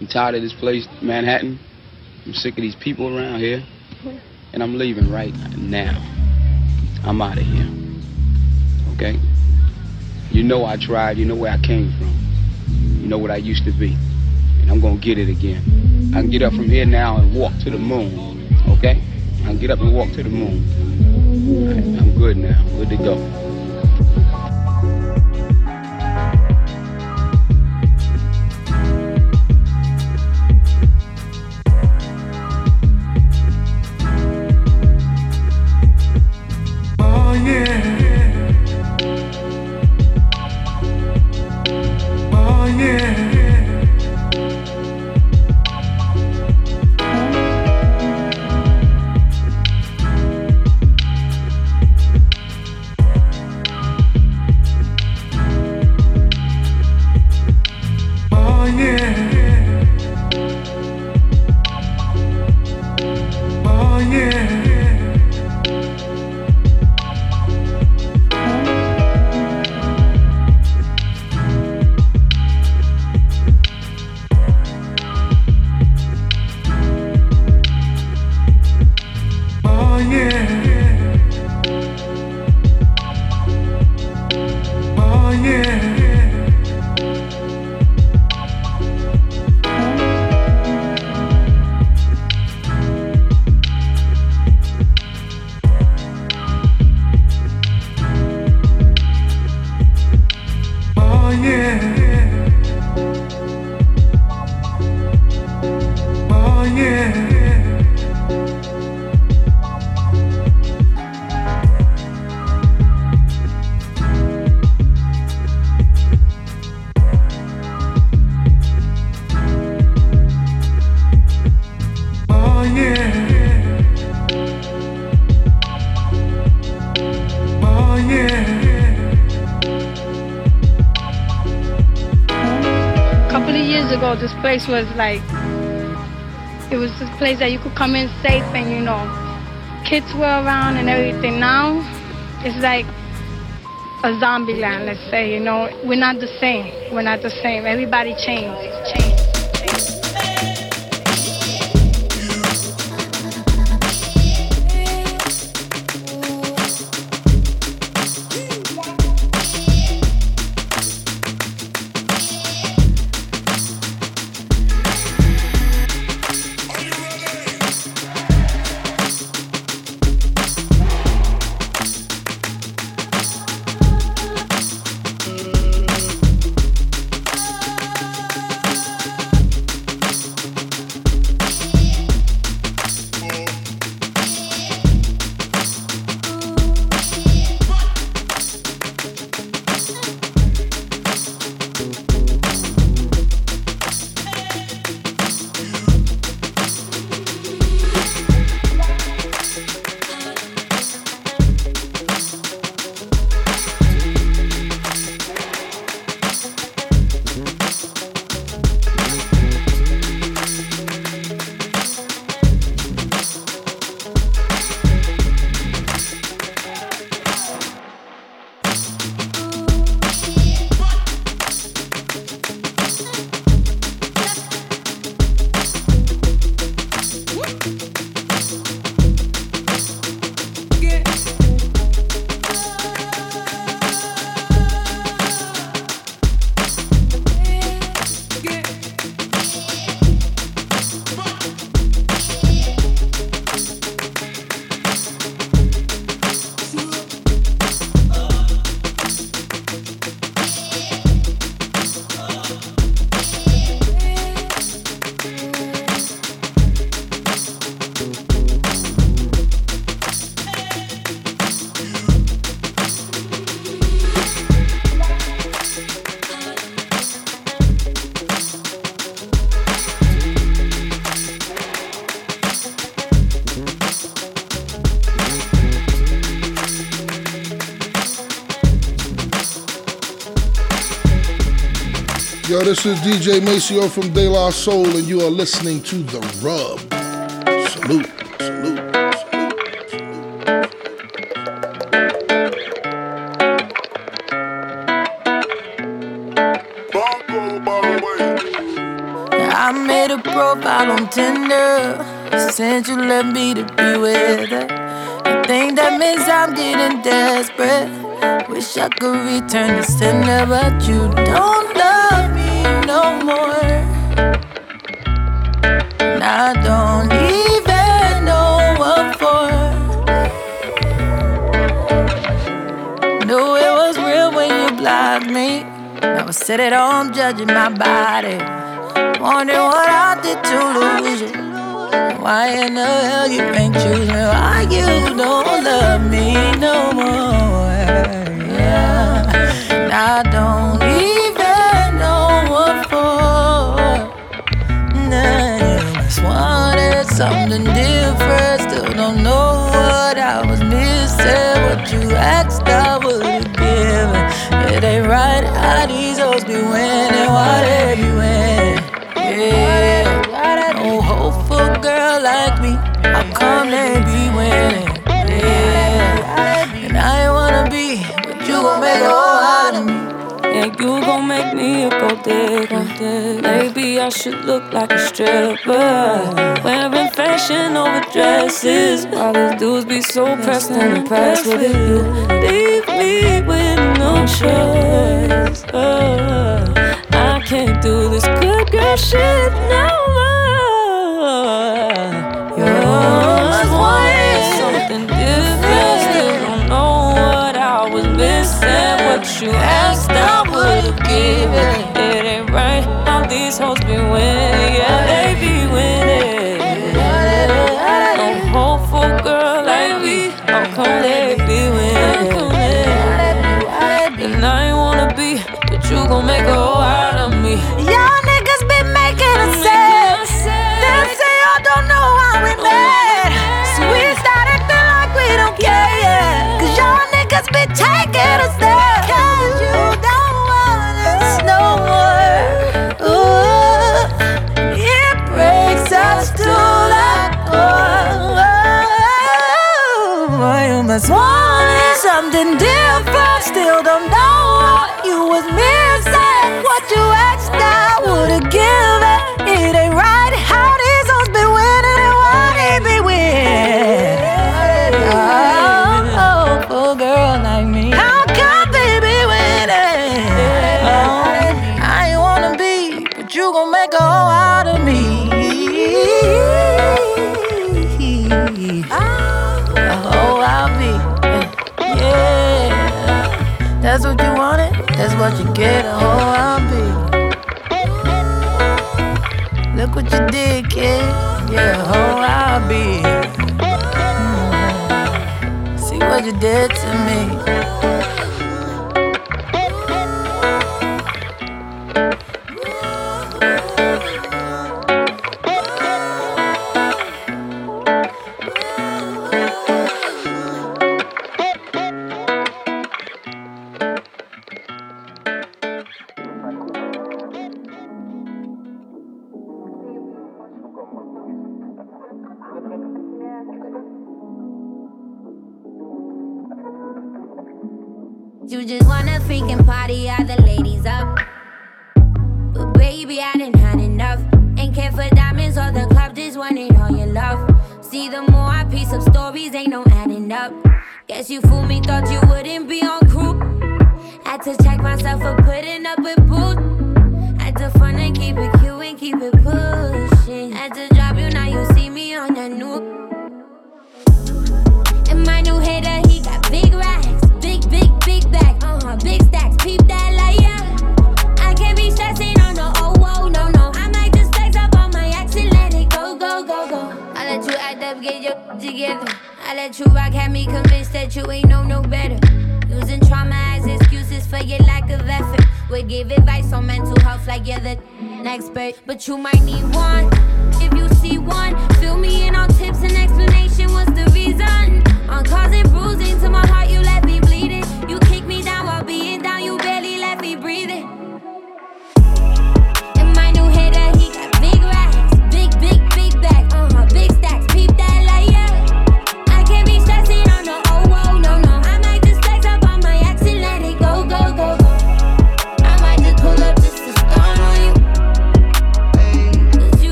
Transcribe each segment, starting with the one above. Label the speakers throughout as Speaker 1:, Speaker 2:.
Speaker 1: I'm tired of this place, Manhattan. I'm sick of these people around here. And I'm leaving right now. I'm out of here. Okay? You know I tried. You know where I came from. You know what I used to be. And I'm going to get it again. I can get up from here now and walk to the moon. Okay? I can get up and walk to the moon. I'm good now. Good to go.
Speaker 2: Place was like, it was a place that you could come in safe and, you know, kids were around and everything. Now, it's like a zombie land, let's say, you know. We're not the same. We're not the same. Everybody changed. changed.
Speaker 3: This is DJ Maceo from De La Soul, and you are listening to The Rub. Salute. Salute.
Speaker 4: I made a profile on Tinder. Since you left me to be with her. I think that means I'm getting desperate. Wish I could return the sender, but you don't no more. And I don't even know what for. Knew it was real when you blocked me. I sit at home judging my body. Wondering what I did to lose you. Why in the hell you ain't choosing? Why you don't love me no more? Yeah, and I don't even just wanted something different. Still don't know what I was missing. What you asked, I would've given. It ain't right how these hoes be winning. Why they be winning? Yeah, no hopeful girl like me. How come they be winning? Yeah, and I ain't wanna be, but you gon' make a
Speaker 5: Yeah, you gon' make me a gold digger. Maybe I should look like a stripper. Wearing fashion over dresses. All the dudes be so pressed and impressed with you. Leave me with no choice. Uh, I can't do this good girl shit no more. You always something different. Still don't know what I was missing. What you asked, I would've. It ain't right how these hoes be winning.
Speaker 4: Something different. Did to me.
Speaker 6: You just wanna freaking party, all the ladies up. But baby, I done had enough. Ain't care for diamonds or the club, just wanted all your love. See, the more I piece up stories, ain't no adding up. Guess you fooled me, thought you wouldn't be on crew. Had to check myself for putting up with booth. Had to fun and keep it cute and keep it pushing. Had to up, get your together. I let you rock, had me convinced that you ain't know no better. Using trauma as excuses for your lack of effort. Would give advice on mental health like you're the expert, but you might need one. If you see one, fill me in on tips and explanation. What's the reason? On causing bruising to my heart, you let me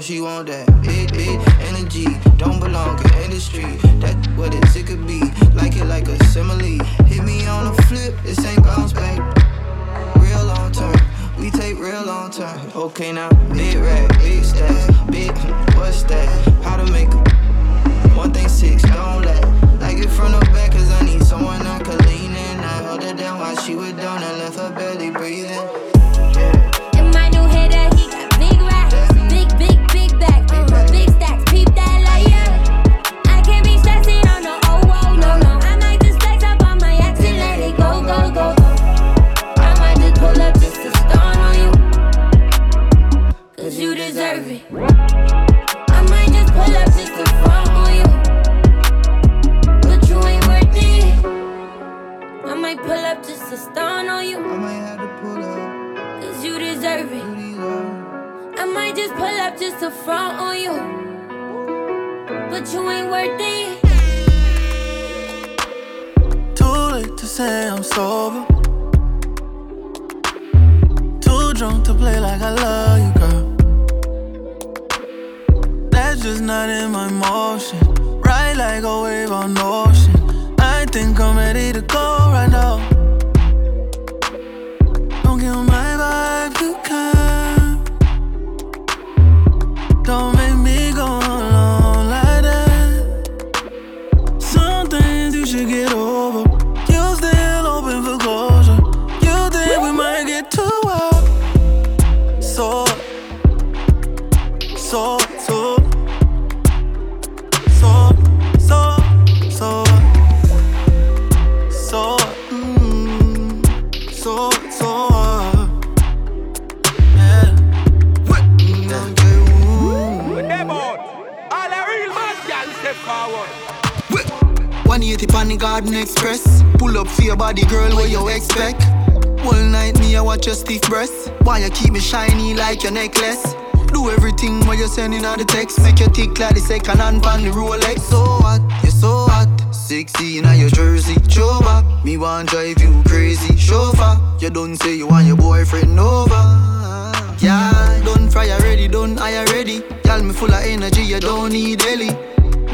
Speaker 6: No,
Speaker 7: she want that It, it, energy. Don't belong in industry. That's what it, it could be. Like it like a simile. Hit me on a flip, this ain't bounce back. Real long term. We take real long term. Okay, now, big rack, big stack, big, what's that? How to make one thing six, don't let. Like it from the back, cause I need someone I could lean in. I held her down while she was down and left her belly breathing.
Speaker 6: Front on you. But you ain't worth it.
Speaker 7: Too late to say I'm sober. Too drunk to play like I love you, girl. That's just not in my motion. Ride like a wave on ocean. I think I'm ready to go right now. The text. Make you tick like the second hand on the Rolex. So hot, you're so hot. Sexy in your jersey, show back. Me want drive you crazy, chauffeur. You don't say you want your boyfriend over. Yeah, done fry already, done I already. Y'all me full of energy, you don't need Ellie.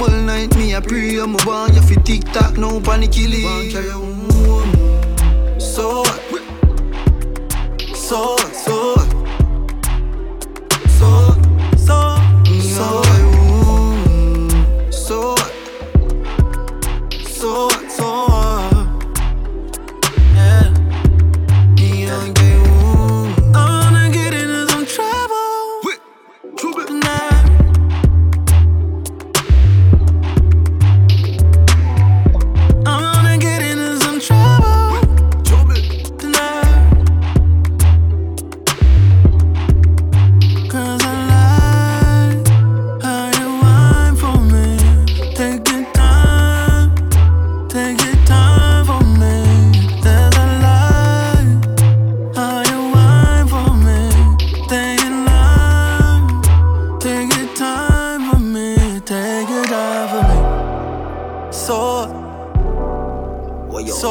Speaker 7: All night me a pray, I'm a want you fi tick tock, no panic killing. So, so, so, so, so, soul.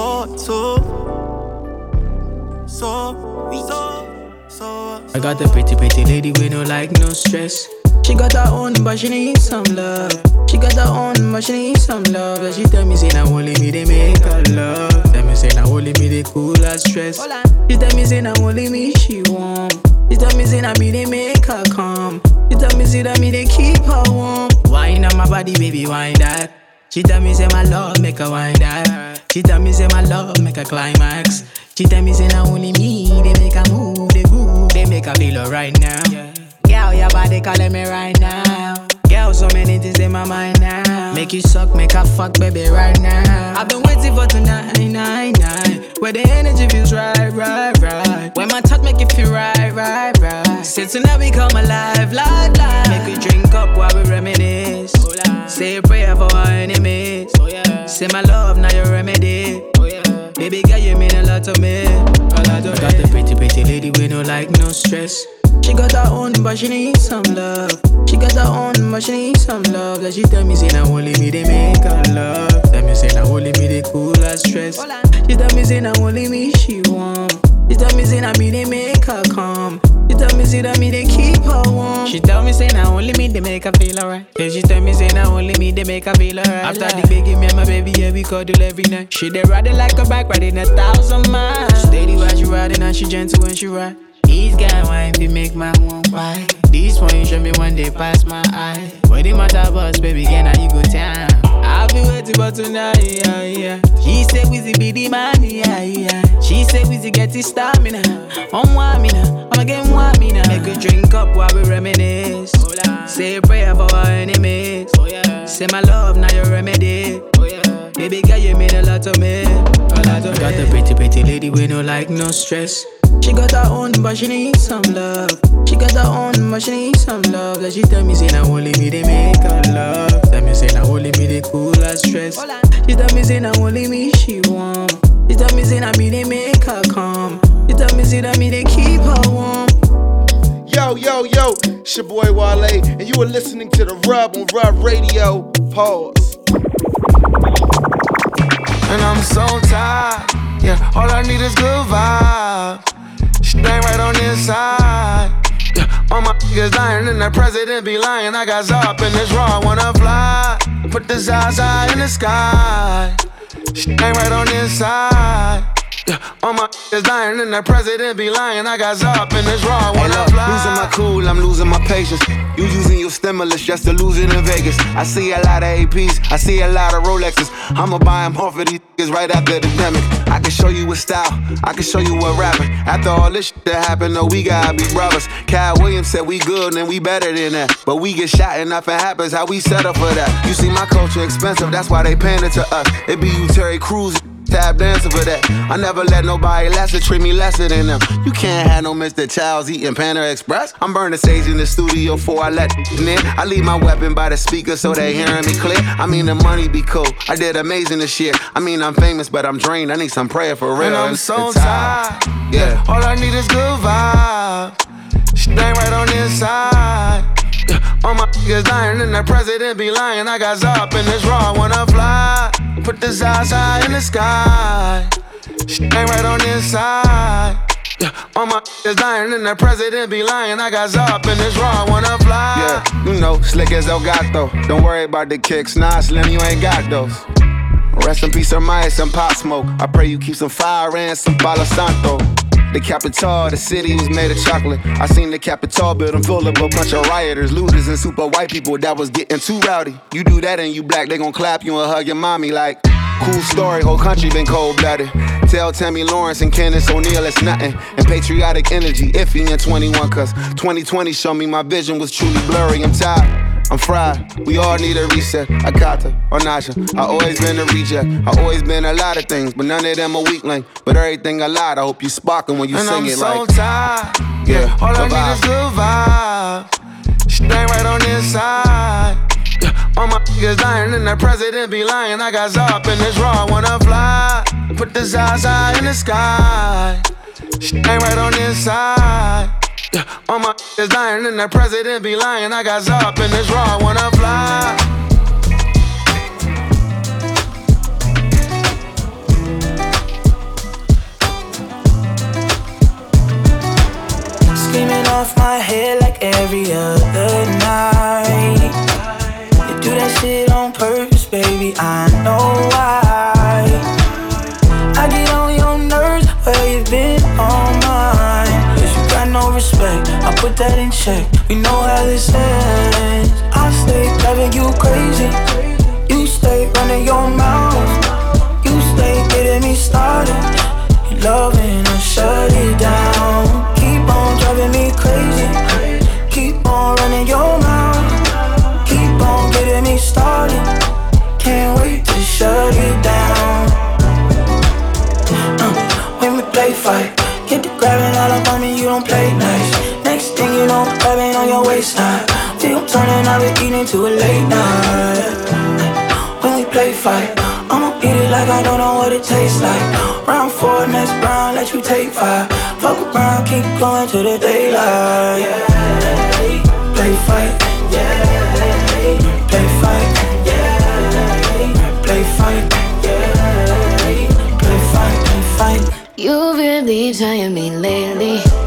Speaker 7: So, so, so, so, so.
Speaker 8: I got a pretty, pretty lady with no like, no stress. She got her own, but she need some love. She got her own, but she need some love. And she tell me, say, now only me, they make her love. Tell me, say, now only me, they cool her stress. She tell me, say, now only me, she warm. She tell me, say, now me, they make her calm. She tell me, say, that me, they keep her warm. Wine on my body, baby, wine that. She tell me, say, my love, make her wine that. She tell me, say, my love, make her climax. She tell me, say, now only me, they make her move, they groove, they make her feel alright now. Girl, your body calling me right now. Girl, so many things in my mind now. Make you suck, make her fuck, baby, right now. I've been waiting for tonight, night, night. Where the energy feels right, right, right. When my touch make you feel right, right, right. Say tonight we come alive, live, live. Make we drink up while we reminisce. Say a prayer for our enemies. Say my love, now your remedy. Baby girl, you mean a lot to me. A lot to I got the pretty, pretty lady with no like, no stress. She got her own, but she need some love. She got her own, but she need some love. Like she tell me, say, now only me they make her love. Tell me, say, now only me they cool her stress. She tell me, say, now only me she want. She tell me, say, now me they see that me say, now me they keep her warm. She tell me say now only me they make her feel alright. Then she tell me say now only me they make her feel alright. After the baby me and my baby yeah we cuddle every night. She they riding like a bike riding a thousand miles. Steady while she riding and she gentle when she ride. These guy wine be make my one why. These points show me one day pass my eye. What the matter boss baby can now you go town. I'll be waiting for tonight, yeah, yeah. She say Wizzy be the man, yeah, yeah. She say Wizzy get his stamina. On one me now, I'ma get one. Make a drink up while we reminisce. Say a prayer for our enemies. Oh, say my love, now your remedy. Oh, baby girl, you mean a lot to me. A lot to me. Got the pretty, pretty lady with no like, no stress. She got her own, but she need some love. She got her own, but she need some love. Like she tell me, say, now only me they make her love. Tell me, say, now only me they cool her stress. She tell me, say, now only me she want. She tell me, say, now me they make her calm. She tell me, say, now me they keep her warm.
Speaker 3: Yo, yo, yo, it's your boy Wale, and you are listening to The Rub on Rub Radio. Pause.
Speaker 9: And I'm so tired. Yeah, all I need is good vibes. She ain't right on the inside. Yeah, all my niggas dying and the president be lying. I got Zop in this raw, wanna fly. Put the Zaza in the sky. She ain't right on the inside. Yeah, all my is dying and the president be lying. I got Zop in this raw, I wanna
Speaker 10: Hey, look,
Speaker 9: fly.
Speaker 10: losing my cool, I'm losing my patience. You using your stimulus just to lose it in Vegas. I see a lot of APs, I see a lot of Rolexes. I'ma buy them off of these niggas right after the pandemic. I can show you a style, I can show you what rapping. After all this shit that happened, no, we gotta be brothers. Katt Williams said we good and we better than that. But we get shot and nothing happens, how we settle for that? You see, my culture expensive, that's why they paying it to us. It be you, Terry Crews. Tap dancing for that. I never let nobody less or treat me lesser than them. You can't have no Mr. Childs eating Panda Express. I'm burning sage in the studio before I let in. I leave my weapon by the speaker so they hearing me clear. I mean the money be cool. I did amazing this year. I mean I'm famous, but I'm drained. I need some prayer for real.
Speaker 9: And I'm so tired.
Speaker 10: Yeah.
Speaker 9: All I need is good vibes. Ain't right on this side. All my niggas dying and the president be lying. I got Zop in this raw, I wanna fly. Put the Zaza in the sky. She ain't right on the inside. Yeah, all my is dying and the president be lying. I got Zop in this raw, wanna fly.
Speaker 10: Yeah, you know, slick as El Gato. Don't worry about the kicks. Nah, Slim, you ain't got those. Rest in peace, Hermione, some pop smoke. I pray you keep some fire and some Palo Santo. The Capitol, the city was made of chocolate. I seen the Capitol building full of a bunch of rioters, looters, and super white people that was getting too rowdy. You do that and you black, they gon' clap you and hug your mommy like. Cool story, whole country been cold blooded. Tell Tomi Lahren and Candace Owens it's nothing. And patriotic energy iffy in 21, cause 2020 showed me my vision was truly blurry. I'm tired. I'm fried. We all need a reset. I to, or Nasha. I always been a reject. I always been a lot of things, but none of them a weak link. But everything I lied. I hope you sparking when you
Speaker 9: and
Speaker 10: sing
Speaker 9: I'm
Speaker 10: it
Speaker 9: so
Speaker 10: like.
Speaker 9: tired.
Speaker 10: Yeah,
Speaker 9: all I need is
Speaker 10: vibe.
Speaker 9: good vibes. She ain't right on the side. All my niggas dying and the president be lying. I got Zop in this raw, I wanna fly. Put the Zaza in the sky. Ain't right on the inside. All my is dying and the president be lying. I got Zop in this raw, I wanna fly.
Speaker 11: Screaming off my head like every other night. You do that shit on purpose, baby. I know why. Put that in check. We know how this ends. I stay driving you crazy. You stay running your mouth. You stay getting me started. You loving, I shut it down. Keep on driving me crazy. Keep on running your mouth. Keep on getting me started. Can't wait to shut it down. Uh, when we play fight, get the grabbing all up on me, you don't play nice. You know, grabbing on your waistline. We gon' turn it out, we eating to a late night. When we play fight, I'ma eat it like I don't know what it tastes like. Round four, next round, let you take five. Fuck around, keep going to the daylight. Play fight, yeah. Play fight, yeah. Play fight, yeah. Play fight, play fight.
Speaker 6: You really trying me lately.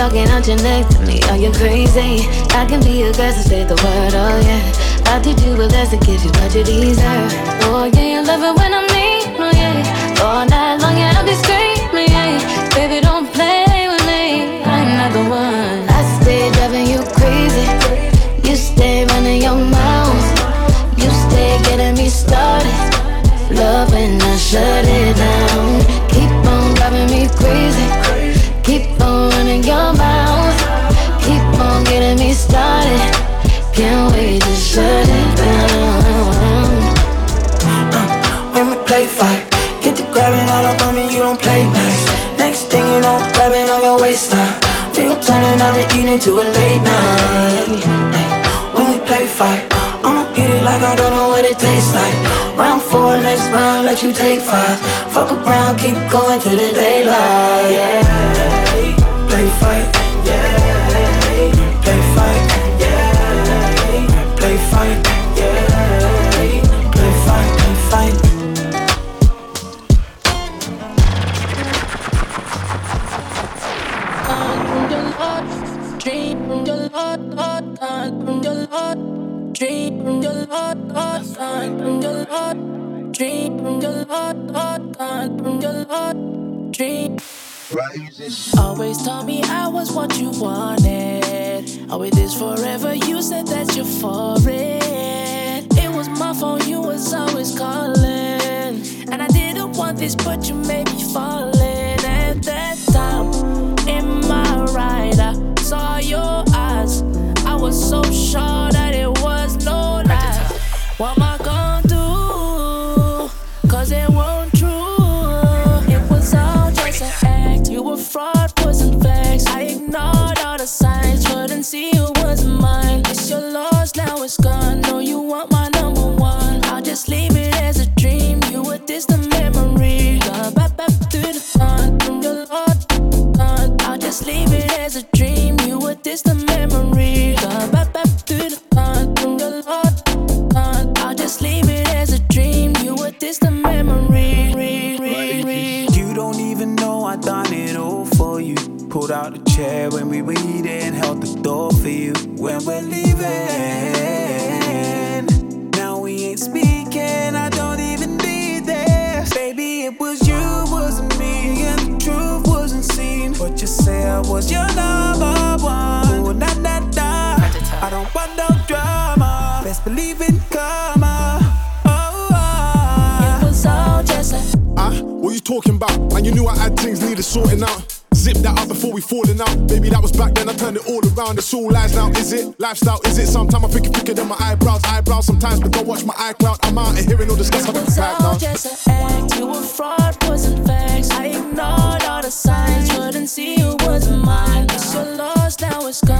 Speaker 12: Talking out your neck to me. Are you crazy? I can be aggressive, say the word, oh yeah. I teach you a lesson, give you what you deserve. Oh yeah, you love it when I'm don't play
Speaker 13: nice. Next thing you know, grabbing on your waistline. Uh. Feel turning out the evening to a late night. when we play fight, I'ma eat it like I don't know what it tastes like. Round four, next round, let you take five. Fuck around, keep going till the daylight. Yeah play fight, Always told me I was what you wanted. Always this forever. You said that you're for it. It was my phone, you was always calling. And I didn't want this, but you made me falling. At that time, in my ride, I saw your was so sure that it was no lie. What am I gonna do? Cause it won't true. It was all just an act. you were fraud, wasn't facts. I ignored all the signs, couldn't see you was mine. It's your loss, now it's gone. Know you want my number one. I'll just leave it as a dream. You were distant memory. Gone back, back through the sun your Lord. Gone. I'll just leave it as a dream. You were the memory.
Speaker 14: The
Speaker 15: talking about? Man, you knew I had things needed sorting out. Zip that out before we falling out. Baby, that was back then, I turned it all around. It's all lies now, is it? Lifestyle, is it? Sometimes I think it's thicker than my eyebrows. Eyebrows sometimes, but don't watch my eye cloud. I'm out of hearing all this stuff.
Speaker 13: It was all just an act. You were fraud, wasn't facts. I ignored all the signs, couldn't see you was mine. It's your loss, now it's gone.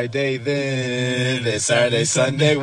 Speaker 16: Friday, then it's Saturday, Sunday.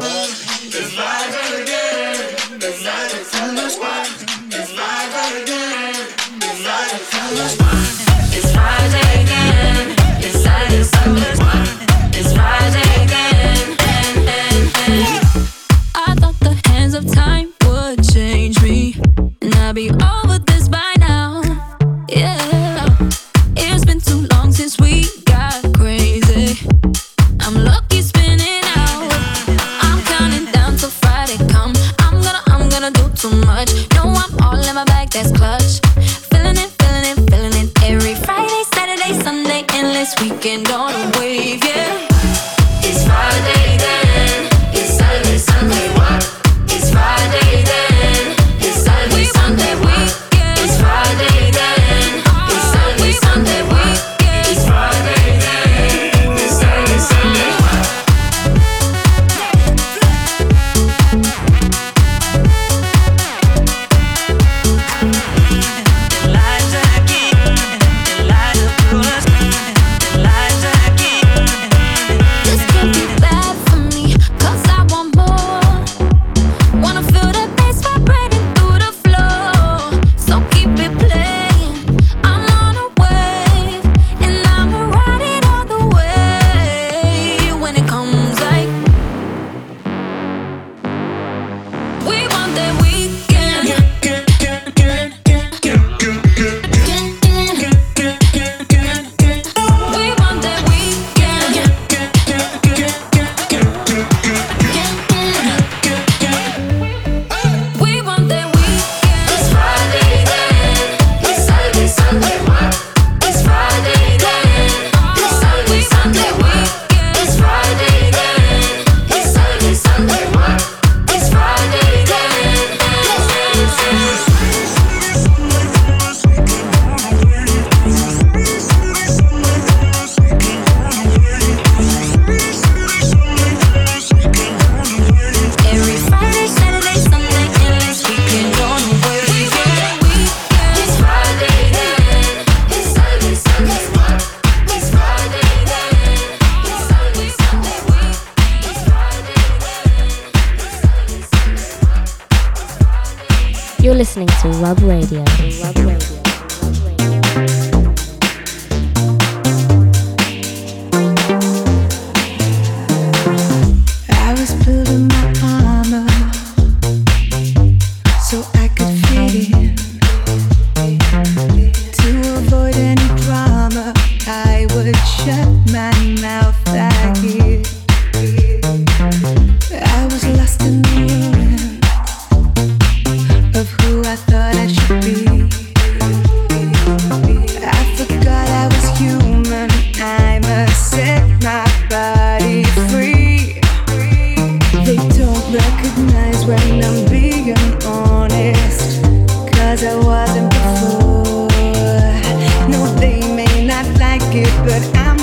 Speaker 17: Love Radio. Love Radio.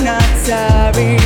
Speaker 13: not sorry.